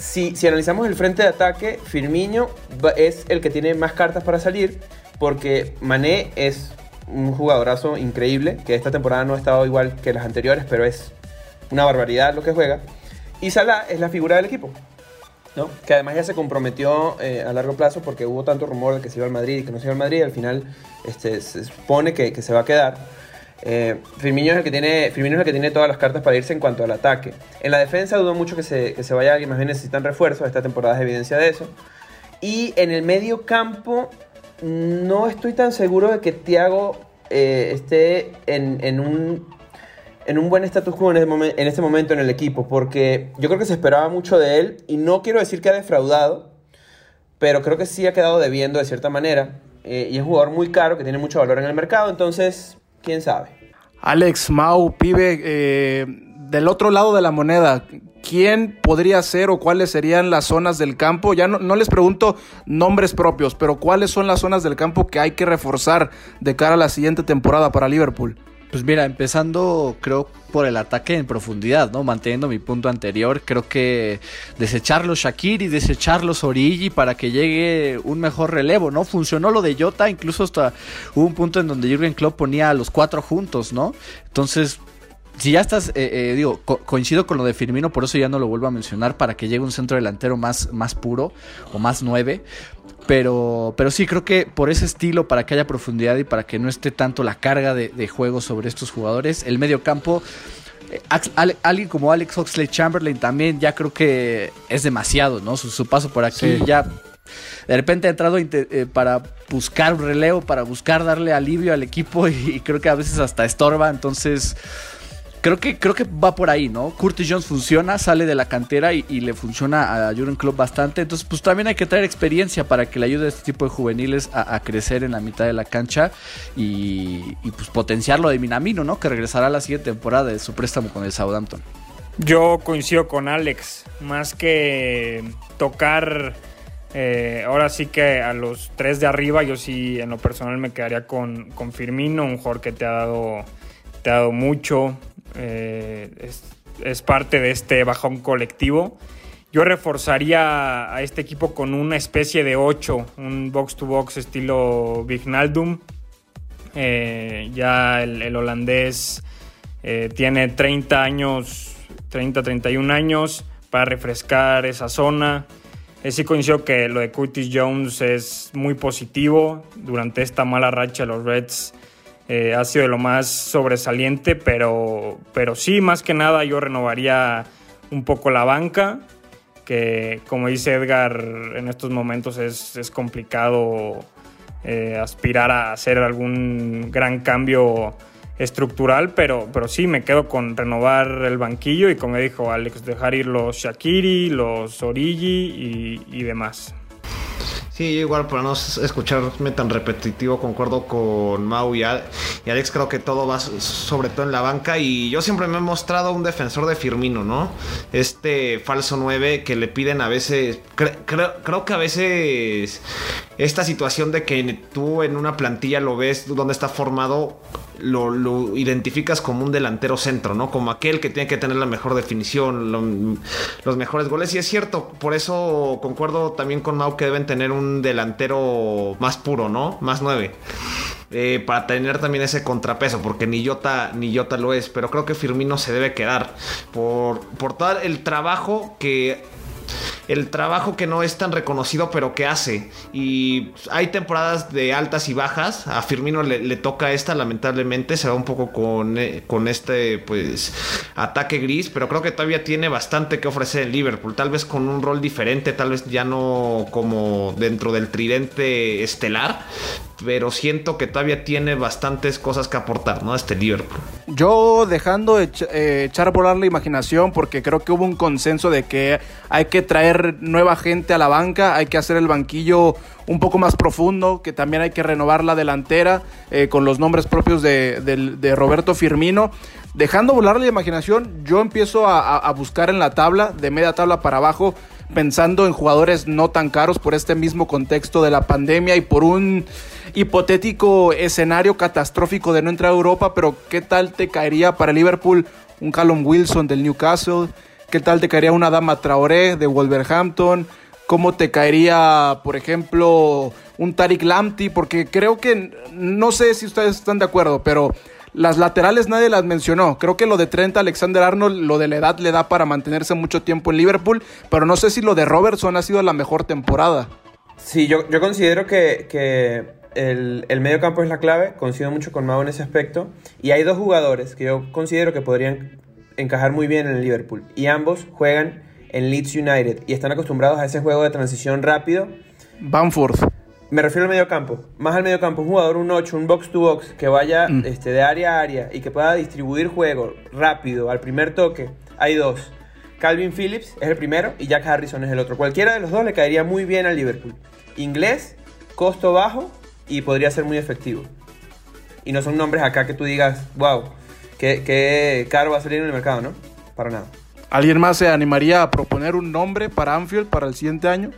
Si, si analizamos el frente de ataque, Firmino es el que tiene más cartas para salir, porque Mané es un jugadorazo increíble, que esta temporada no ha estado igual que las anteriores, pero es una barbaridad lo que juega. Y Salah es la figura del equipo, ¿no? que además ya se comprometió eh, a largo plazo porque hubo tanto rumor de que se iba al Madrid y que no se iba al Madrid, al final este, se supone que, que se va a quedar. Eh, Firmino, es el que tiene, Firmino es el que tiene todas las cartas para irse en cuanto al ataque. En la defensa dudo mucho que se, que se vaya alguien, más bien necesitan refuerzos, esta temporada es evidencia de eso. Y en el medio campo no estoy tan seguro de que Thiago eh, esté en, un, en un buen status quo en, este momento en el equipo, porque yo creo que se esperaba mucho de él y no quiero decir que ha defraudado, pero creo que sí ha quedado debiendo de cierta manera. Eh, y es un jugador muy caro que tiene mucho valor en el mercado, entonces, quién sabe. Alex, Mau, pibe, eh, del otro lado de la moneda, quién podría ser o cuáles serían las zonas del campo. Ya no, les pregunto nombres propios, pero cuáles son las zonas del campo que hay que reforzar de cara a la siguiente temporada para Liverpool. Pues mira, empezando creo por el ataque en profundidad, ¿no? Manteniendo mi punto anterior, creo que desechar los Shakiri, desechar los Origi para que llegue un mejor relevo, ¿no? Funcionó lo de Jota, incluso hasta hubo un punto en donde Jürgen Klopp ponía a los cuatro juntos, ¿no? Entonces, si ya estás, eh, eh, digo, coincido con lo de Firmino, por eso ya no lo vuelvo a mencionar, para que llegue un centro delantero más, más puro o más nueve. Pero, pero sí, creo que por ese estilo, para que haya profundidad y para que no esté tanto la carga de, juego sobre estos jugadores, el medio campo, eh, alguien como Alex Oxley Chamberlain también ya creo que es demasiado, ¿no? Su, paso por aquí ya de repente ha entrado para buscar un relevo, para buscar darle alivio al equipo [LAUGHS] y, creo que a veces hasta estorba, entonces Creo que, creo que va por ahí, ¿no? Curtis Jones funciona, sale de la cantera y, le funciona a Jurgen Klopp bastante. Entonces, pues también hay que traer experiencia para que le ayude a este tipo de juveniles a, crecer en la mitad de la cancha y, pues potenciarlo de Minamino, ¿no? Que regresará a la siguiente temporada de su préstamo con el Southampton. Yo coincido con Alex, más que tocar eh, ahora sí que a los tres de arriba, yo sí en lo personal me quedaría con, con Firmino, un jugador que te ha dado, te ha dado mucho, eh, es, parte de este bajón colectivo. Yo reforzaría a este equipo con una especie de 8, un box-to-box estilo Vignaldum. Eh, ya el, holandés eh, tiene 30 años, 30, 31 años para refrescar esa zona. Eh, sí coincido que lo de Curtis Jones es muy positivo. Durante esta mala racha los Reds eh, ha sido lo más sobresaliente, pero, pero sí, más que nada yo renovaría un poco la banca, que como dice Edgar, en estos momentos es, es complicado eh, aspirar a hacer algún gran cambio estructural, pero, pero sí me quedo con renovar el banquillo y como dijo Alex, dejar ir los Shakiri, los Origi y, y demás. Sí, igual para no escucharme tan repetitivo, concuerdo con Mau y, Alex, creo que todo va sobre todo en la banca y yo siempre me he mostrado un defensor de Firmino, ¿no? Este falso 9 que le piden a veces, creo que a veces esta situación de que tú en una plantilla lo ves donde está formado, lo, identificas como un delantero centro, ¿no? Como aquel que tiene que tener la mejor definición, los mejores goles. Y es cierto, por eso concuerdo también con Mau que deben tener un delantero más puro, ¿no? Más nueve. Eh, para tener también ese contrapeso, porque ni Jota, ni lo es, pero creo que Firmino se debe quedar por, por todo el trabajo que el trabajo que no es tan reconocido, pero que hace. Y hay temporadas de altas y bajas. A Firmino le, toca esta, lamentablemente. Se va un poco con, eh, con este pues ataque gris. Pero creo que todavía tiene bastante que ofrecer en Liverpool. Tal vez con un rol diferente, tal vez ya no como dentro del tridente estelar pero siento que todavía tiene bastantes cosas que aportar, ¿no? Este Liverpool. Yo dejando eh, echar a volar la imaginación, porque creo que hubo un consenso de que hay que traer nueva gente a la banca, hay que hacer el banquillo un poco más profundo, que también hay que renovar la delantera eh, con los nombres propios de, Roberto Firmino. Dejando volar la imaginación, yo empiezo a buscar en la tabla, de media tabla para abajo, pensando en jugadores no tan caros por este mismo contexto de la pandemia y por un hipotético escenario catastrófico de no entrar a Europa, pero ¿qué tal te caería para Liverpool un Callum Wilson del Newcastle? ¿Qué tal te caería una Dama Traoré de Wolverhampton? ¿Cómo te caería, por ejemplo, un Tariq Lamptey? Porque creo que, no sé si ustedes están de acuerdo, pero las laterales nadie las mencionó. Creo que lo de Trent Alexander Arnold, lo de la edad le da para mantenerse mucho tiempo en Liverpool, pero no sé si lo de Robertson ha sido la mejor temporada. Sí, yo, yo considero que, que el, el, medio campo es la clave, coincido mucho con Mau en ese aspecto. Y hay dos jugadores que yo considero que podrían encajar muy bien en el Liverpool. Y ambos juegan en Leeds United y están acostumbrados a ese juego de transición rápido. Bamford. Me refiero al medio campo. Más al medio campo. Un jugador, un 8, un box to box, que vaya mm. este, de área a área y que pueda distribuir juego rápido al primer toque. Hay dos. Calvin Phillips es el primero y Jack Harrison es el otro. Cualquiera de los dos le caería muy bien al Liverpool. Inglés, costo bajo y podría ser muy efectivo. Y no son nombres acá que tú digas, wow, qué, caro va a salir en el mercado, ¿no? Para nada. ¿Alguien más se animaría a proponer un nombre para Anfield para el siguiente año?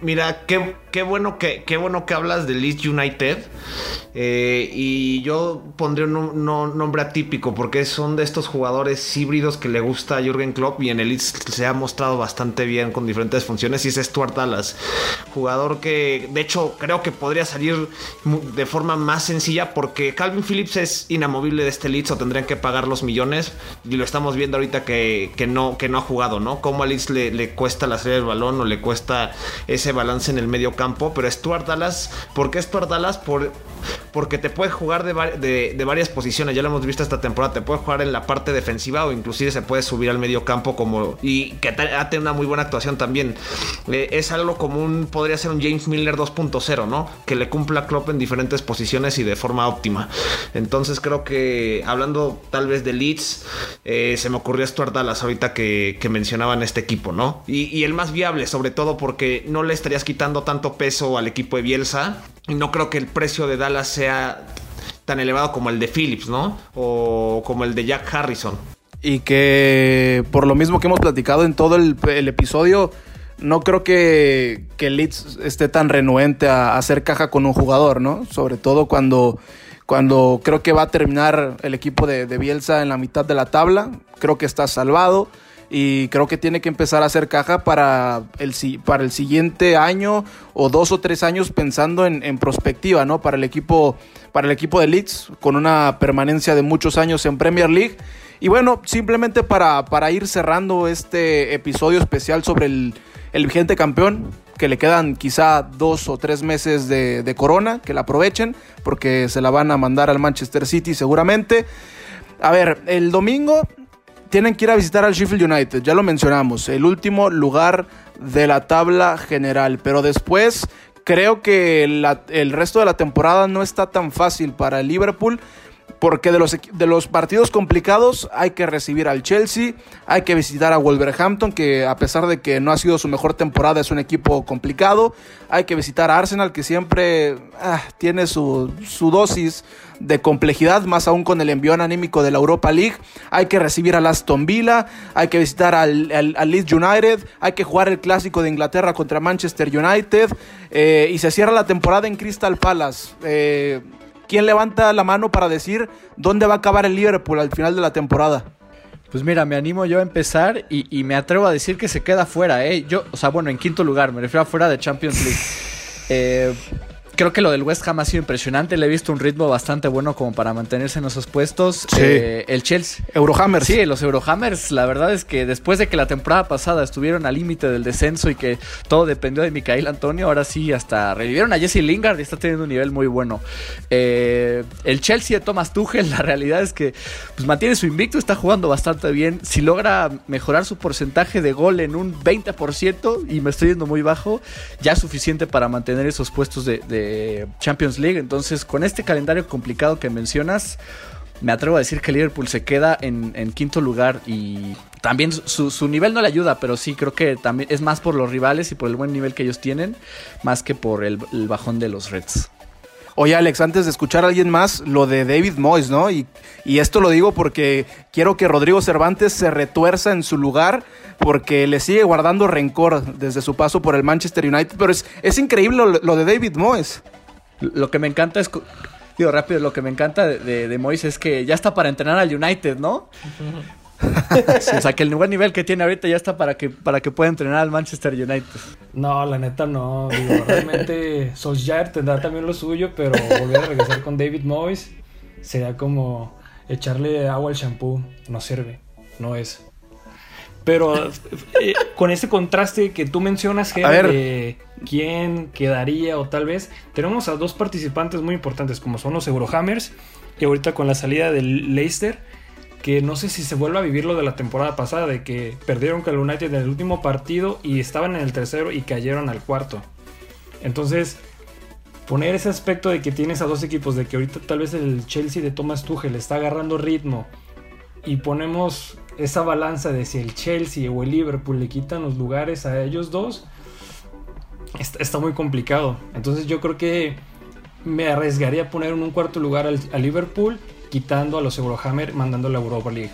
Mira, qué, qué, bueno que, qué bueno que hablas de Leeds United. Eh, y yo pondré un nombre atípico porque son de estos jugadores híbridos que le gusta a Jürgen Klopp y en el Leeds se ha mostrado bastante bien con diferentes funciones. Y es Stuart Dallas, jugador que de hecho creo que podría salir de forma más sencilla porque Calvin Phillips es inamovible de este Leeds o tendrían que pagar los millones. Y lo estamos viendo ahorita que, no, que no ha jugado, ¿no? Cómo a Leeds le, le cuesta la serie del balón o le cuesta ese balance en el medio campo. Pero Stuart Dallas, ¿por qué Stuart Dallas? Por, porque te puede jugar de, de, varias posiciones. Ya lo hemos visto esta temporada. Te puede jugar en la parte defensiva o inclusive se puede subir al medio campo como y que ha tenido una muy buena actuación también. Eh, es algo común, podría ser un James Miller 2.0, ¿no? Que le cumpla Klopp en diferentes posiciones y de forma óptima. Entonces creo que hablando tal vez de Leeds, eh, se me ocurrió Stuart Dallas ahorita que, que mencionaban este equipo, ¿no? Y, y el más viable, sobre todo porque no le estarías quitando tanto peso al equipo de Bielsa. Y no creo que el precio de Dallas sea tan elevado como el de Phillips, ¿no? O como el de Jack Harrison. Y que por lo mismo que hemos platicado en todo el, episodio, no creo que, que Leeds esté tan renuente a, hacer caja con un jugador, ¿no? Sobre todo cuando, cuando creo que va a terminar el equipo de, de Bielsa en la mitad de la tabla. Creo que está salvado y creo que tiene que empezar a hacer caja para el, para el siguiente año o dos o tres años pensando en, en perspectiva, ¿no? Para el equipo, para el equipo de Leeds, con una permanencia de muchos años en Premier League. Y bueno, simplemente para, para ir cerrando este episodio especial sobre el, el vigente campeón, que le quedan quizá dos o tres meses de, de corona, que la aprovechen, porque se la van a mandar al Manchester City seguramente. A ver, el domingo tienen que ir a visitar al Sheffield United, ya lo mencionamos, el último lugar de la tabla general, pero después creo que el resto de la temporada no está tan fácil para el Liverpool. Porque de los, de los partidos complicados hay que recibir al Chelsea, hay que visitar a Wolverhampton, que a pesar de que no ha sido su mejor temporada es un equipo complicado, hay que visitar a Arsenal, que siempre ah, tiene su, su dosis de complejidad, más aún con el envión anímico de la Europa League, hay que recibir al Aston Villa, hay que visitar al, al- al Leeds United, hay que jugar el clásico de Inglaterra contra Manchester United, eh, y se cierra la temporada en Crystal Palace. Eh, ¿Quién levanta la mano para decir dónde va a acabar el Liverpool al final de la temporada? Pues mira, me animo yo a empezar y, y me atrevo a decir que se queda fuera, ¿eh? Yo, o sea, bueno, en quinto lugar, me refiero a fuera de Champions League. [LAUGHS] Eh, creo que lo del West Ham ha sido impresionante, le he visto un ritmo bastante bueno como para mantenerse en esos puestos. Sí. Eh, el Chelsea. Eurohammers. Sí, los Eurohammers, la verdad es que después de que la temporada pasada estuvieron al límite del descenso y que todo dependió de Micael Antonio, ahora sí hasta revivieron a Jesse Lingard y está teniendo un nivel muy bueno. Eh, el Chelsea de Thomas Tuchel, [LAUGHS] la realidad es que pues, mantiene su invicto, está jugando bastante bien. Si logra mejorar su porcentaje de gol en un 20% y me estoy yendo muy bajo, ya es suficiente para mantener esos puestos de, de Champions League. Entonces, con este calendario complicado que mencionas, me atrevo a decir que Liverpool se queda en, quinto lugar y también su, nivel no le ayuda, pero sí creo que también es más por los rivales y por el buen nivel que ellos tienen, más que por el bajón de los Reds. Oye, Alex, antes de escuchar a alguien más, lo de David Moyes, ¿no? Y, y esto lo digo porque quiero que Rodrigo Cervantes se retuerza en su lugar porque le sigue guardando rencor desde su paso por el Manchester United. Pero es, es increíble lo, lo de David Moyes. Lo que me encanta es. Digo rápido, lo que me encanta de, de, de Moyes es que ya está para entrenar al United, ¿no? Sí, [LAUGHS] o sea, que el buen nivel que tiene ahorita ya está para que, para que pueda entrenar al Manchester United. No, la neta no. Digo, realmente [LAUGHS] Solskjaer tendrá también lo suyo, pero volver a regresar con David Moyes sería como echarle agua al shampoo. No sirve, no es. Pero eh, con ese contraste que tú mencionas, Ger, de quién quedaría o tal vez, tenemos a dos participantes muy importantes, como son los Eurohammers, y ahorita con la salida del Leicester, que no sé si se vuelve a vivir lo de la temporada pasada, de que perdieron con el United en el último partido y estaban en el tercero y cayeron al cuarto. Entonces, poner ese aspecto de que tienes a dos equipos, de que ahorita tal vez el Chelsea de Thomas Tuchel está agarrando ritmo y ponemos esa balanza de si el Chelsea o el Liverpool le quitan los lugares a ellos dos, está, muy complicado. Entonces yo creo que me arriesgaría a poner en un cuarto lugar al, a Liverpool, quitando a los Eurohammer, mandándolo a Europa League.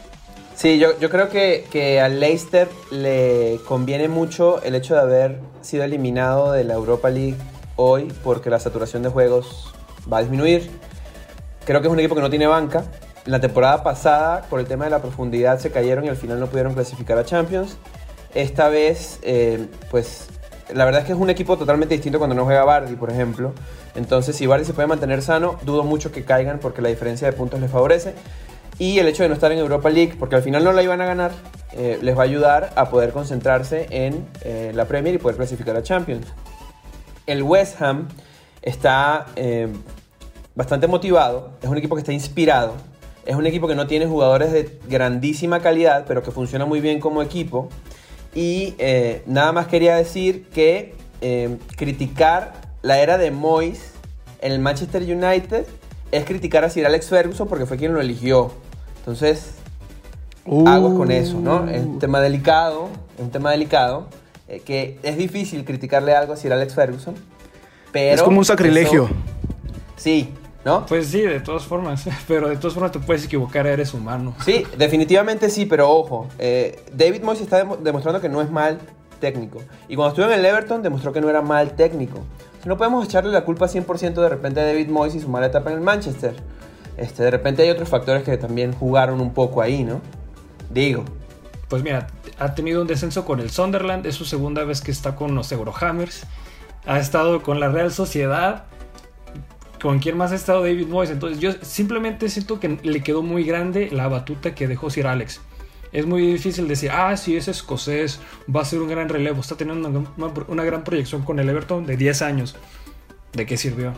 Sí, yo, yo creo que, que al Leicester le conviene mucho el hecho de haber sido eliminado de la Europa League hoy porque la saturación de juegos va a disminuir. Creo que es un equipo que no tiene banca. La temporada pasada, por el tema de la profundidad, se cayeron y al final no pudieron clasificar a Champions. Esta vez, eh, pues, la verdad es que es un equipo totalmente distinto cuando no juega Bardi, por ejemplo. Entonces, si Bardi se puede mantener sano, dudo mucho que caigan porque la diferencia de puntos les favorece. Y el hecho de no estar en Europa League, porque al final no la iban a ganar, eh, les va a ayudar a poder concentrarse en eh, la Premier y poder clasificar a Champions. El West Ham está eh, bastante motivado, es un equipo que está inspirado, es un equipo que no tiene jugadores de grandísima calidad, pero que funciona muy bien como equipo. Y eh, nada más quería decir que eh, criticar la era de Moyes en el Manchester United es criticar a Sir Alex Ferguson porque fue quien lo eligió. Entonces, aguas con eso, ¿no? Es un tema delicado, es un tema delicado, eh, que es difícil criticarle algo a Sir Alex Ferguson, pero... es como un sacrilegio. eso- sí, ¿no? Pues sí, de todas formas, [LAUGHS] pero de todas formas te puedes equivocar, eres humano. Sí, definitivamente sí, pero ojo, eh, David Moyes está demo- demostrando que no es mal técnico. Y cuando estuvo en el Everton demostró que no era mal técnico. No podemos echarle la culpa 100% de repente a David Moyes y su mala etapa en el Manchester. Este, de repente hay otros factores que también jugaron un poco ahí, ¿no? Digo. Pues mira, ha tenido un descenso con el Sunderland, es su segunda vez que está con los Eurohammers. Ha estado con la Real Sociedad. ¿Con quién más ha estado David Moyes? Entonces yo simplemente siento que le quedó muy grande la batuta que dejó Sir Alex. es muy difícil decir, ah, sí, es escocés, va a ser un gran relevo, está teniendo una gran proyección con el Everton de 10 años. ¿De qué sirvió?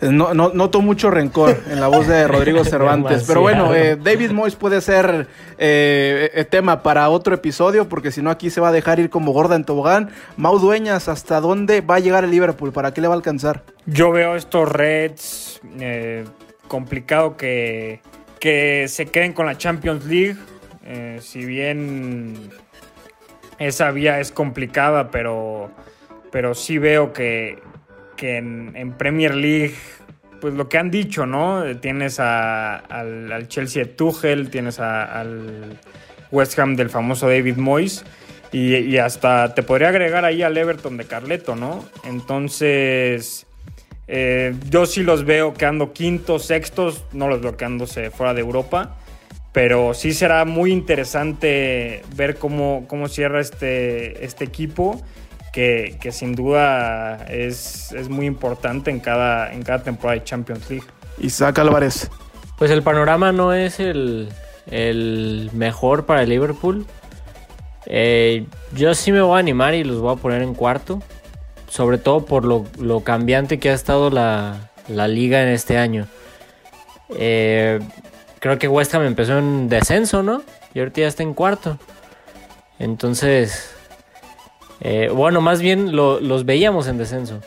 Eh, no, no, noto mucho rencor en la voz de Rodrigo [LAUGHS] Cervantes. pero bueno, eh, David Moyes puede ser eh, tema para otro episodio, porque si no aquí se va a dejar ir como gorda en tobogán. Mau Dueñas, ¿hasta dónde va a llegar el Liverpool? ¿Para qué le va a alcanzar? Yo veo estos Reds complicado que, que se queden con la Champions League. si bien esa vía es complicada, pero, pero sí veo que, que en, Premier League, pues lo que han dicho, ¿no? Tienes al, Chelsea de Tuchel, tienes al West Ham del famoso David Moyes. Y, hasta te podría agregar ahí al Everton de Carleto, ¿no? Entonces, eh, yo sí los veo quedando quintos, sextos, no los veo quedándose fuera de Europa. Pero sí será muy interesante ver cómo, cómo cierra este, este equipo que, sin duda es, muy importante en cada, en cada temporada de Champions League. Isaac Álvarez. Pues el panorama no es el, mejor para el Liverpool. Eh, yo sí me voy a animar y los voy a poner en cuarto. Sobre todo por lo, cambiante que ha estado la, liga en este año. Eh, creo que West Ham empezó en descenso, ¿no? Y ahorita ya está en cuarto. Entonces, eh, bueno, más bien los veíamos en descenso.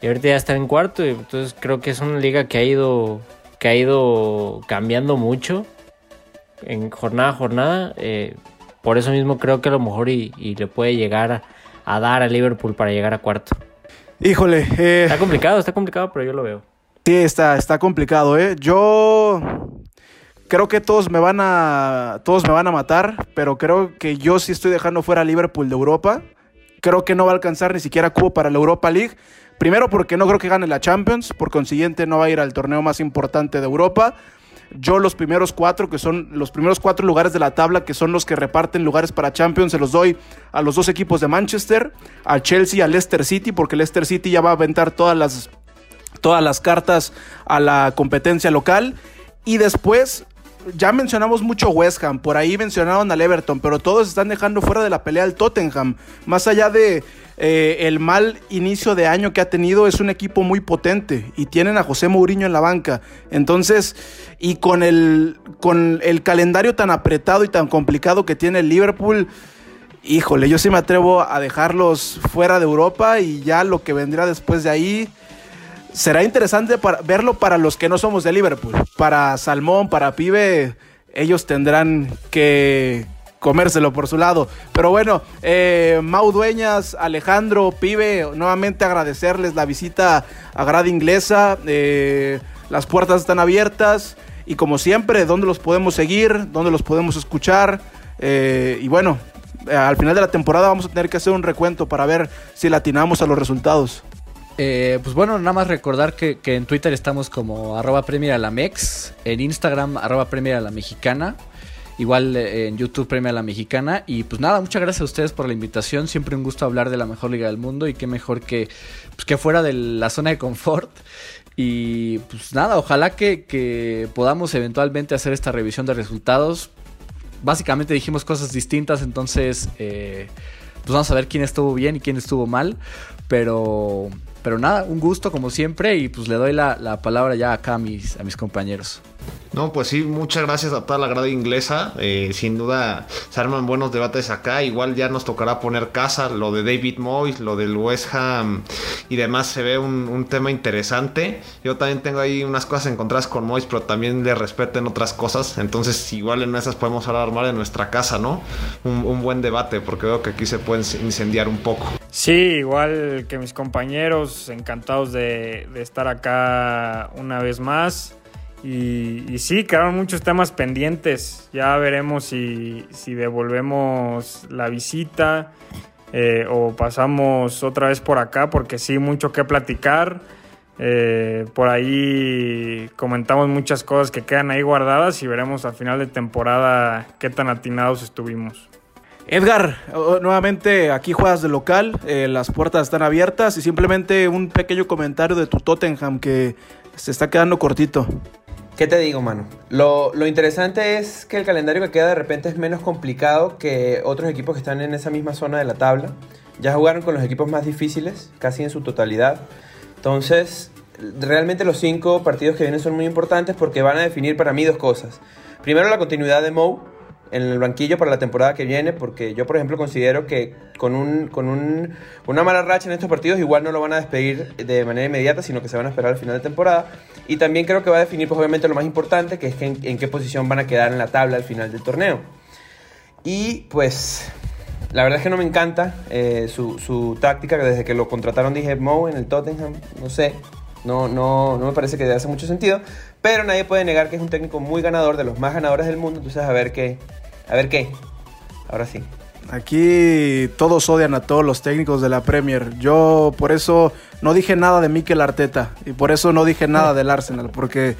Y ahorita ya están en cuarto. Y entonces creo que es una liga que ha ido, que ha ido cambiando mucho en jornada a jornada. Eh, por eso mismo creo que a lo mejor y, le puede llegar a, dar a Liverpool para llegar a cuarto. Híjole. Eh, está complicado, está complicado, pero yo lo veo. Sí, está, está complicado, ¿eh? Yo creo que todos me van a todos me van a matar, pero creo que yo sí estoy dejando fuera a Liverpool de Europa creo que no va a alcanzar ni siquiera cubo para la Europa League. Primero porque no creo que gane la Champions, por consiguiente no va a ir al torneo más importante de Europa. Yo los primeros cuatro, que son los primeros cuatro lugares de la tabla, que son los que reparten lugares para Champions, se los doy a los dos equipos de Manchester, al Chelsea y al Leicester City, porque Leicester City ya va a aventar todas las, todas las cartas a la competencia local. Y después ya mencionamos mucho West Ham, por ahí mencionaron al Everton, pero todos están dejando fuera de la pelea al Tottenham. Más allá de eh, el mal inicio de año que ha tenido, es un equipo muy potente y tienen a José Mourinho en la banca. Entonces, y con el, con el calendario tan apretado y tan complicado que tiene el Liverpool, híjole, yo sí me atrevo a dejarlos fuera de Europa y ya lo que vendrá después de ahí será interesante para verlo para los que no somos de Liverpool. Para Salmón, para Pibe, ellos tendrán que comérselo por su lado. Pero bueno, eh, Mau Dueñas, Alejandro, Pibe, nuevamente agradecerles la visita a Grada Inglesa. Eh, las puertas están abiertas. Y como siempre, ¿dónde los podemos seguir? ¿Dónde los podemos escuchar? Eh, y bueno, al final de la temporada vamos a tener que hacer un recuento para ver si latinamos a los resultados. Eh, pues bueno, nada más recordar que, en Twitter estamos como arroba Premier a la Mex, en Instagram arroba Premier a la Mexicana, igual eh, en YouTube Premier a la Mexicana. Y pues nada, muchas gracias a ustedes por la invitación. Siempre un gusto hablar de la mejor liga del mundo y qué mejor que, pues, que fuera de la zona de confort. Y pues nada, ojalá que, podamos eventualmente hacer esta revisión de resultados. Básicamente dijimos cosas distintas, entonces eh, pues vamos a ver quién estuvo bien y quién estuvo mal. Pero pero nada, un gusto como siempre y pues le doy la, la palabra ya acá a mis, a mis compañeros. No, pues sí, muchas gracias a toda la grada inglesa. Eh, sin duda se arman buenos debates acá. Igual ya nos tocará poner casa, lo de David Moyes, lo del West Ham y demás. Se ve un, tema interesante. Yo también tengo ahí unas cosas encontradas con Moyes, pero también le respeten otras cosas. Entonces, igual en esas podemos ahora armar en nuestra casa, ¿no? Un, buen debate, porque veo que aquí se puede incendiar un poco. Sí, igual que mis compañeros, encantados de, estar acá una vez más. Y, sí, quedaron muchos temas pendientes. Ya veremos si, devolvemos la visita eh, o pasamos otra vez por acá, porque sí, mucho que platicar. Eh, por ahí comentamos muchas cosas que quedan ahí guardadas y veremos a final de temporada qué tan atinados estuvimos. Edgar, nuevamente aquí juegas de local, eh, las puertas están abiertas y simplemente un pequeño comentario de tu Tottenham que se está quedando cortito. ¿Qué te digo, mano? Lo, lo, interesante es que el calendario que queda de repente es menos complicado que otros equipos que están en esa misma zona de la tabla. Ya jugaron con los equipos más difíciles, casi en su totalidad. Entonces, realmente los cinco partidos que vienen son muy importantes porque van a definir para mí dos cosas. Primero, la continuidad de Moe en el banquillo para la temporada que viene, porque yo, por ejemplo, considero que con, un, con un, una mala racha en estos partidos igual no lo van a despedir de manera inmediata, sino que se van a esperar al final de temporada. Y también creo que va a definir, pues obviamente, lo más importante, que es en, qué posición van a quedar en la tabla al final del torneo. Y pues, la verdad es que no me encanta eh, su, su, táctica, desde que lo contrataron dije, Moe en el Tottenham, no sé, no, no, no me parece que hace mucho sentido, pero nadie puede negar que es un técnico muy ganador, de los más ganadores del mundo, entonces a ver qué, a ver qué. Ahora sí. Aquí todos odian a todos los técnicos de la Premier. Yo por eso no dije nada de Mikel Arteta y por eso no dije nada del Arsenal, porque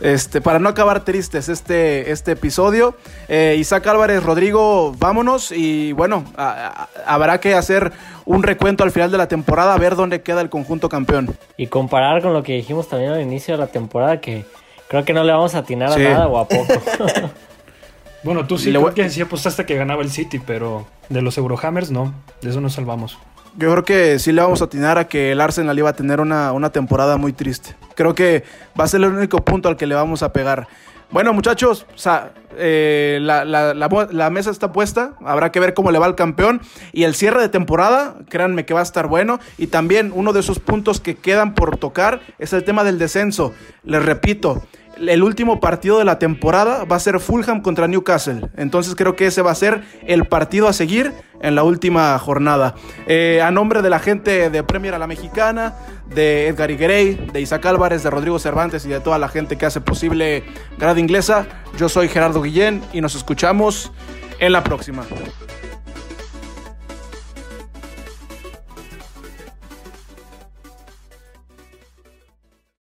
este, para no acabar tristes este, este episodio, eh, Isaac Álvarez, Rodrigo, vámonos y bueno, habrá que hacer un recuento al final de la temporada a ver dónde queda el conjunto campeón. Y comparar con lo que dijimos también al inicio de la temporada, que creo que no le vamos a atinar a nada o a poco. Bueno, tú sí, creo que sí apostaste que ganaba el City, pero de los Eurohammers no, de eso nos salvamos. Yo creo que sí le vamos a atinar a que el Arsenal iba a tener una, temporada muy triste. Creo que va a ser el único punto al que le vamos a pegar. Bueno, muchachos, o sea, eh, la, la, mesa está puesta. Habrá que ver cómo le va al campeón. Y el cierre de temporada, créanme que va a estar bueno. Y también uno de esos puntos que quedan por tocar es el tema del descenso. Les repito, el último partido de la temporada va a ser Fulham contra Newcastle. Entonces creo que ese va a ser el partido a seguir en la última jornada. Eh, a nombre de la gente de Premier a la Mexicana, de Edgar Iguerey, de Isaac Álvarez, de Rodrigo Cervantes y de toda la gente que hace posible Grada Inglesa, yo soy Gerardo Guillén y nos escuchamos en la próxima.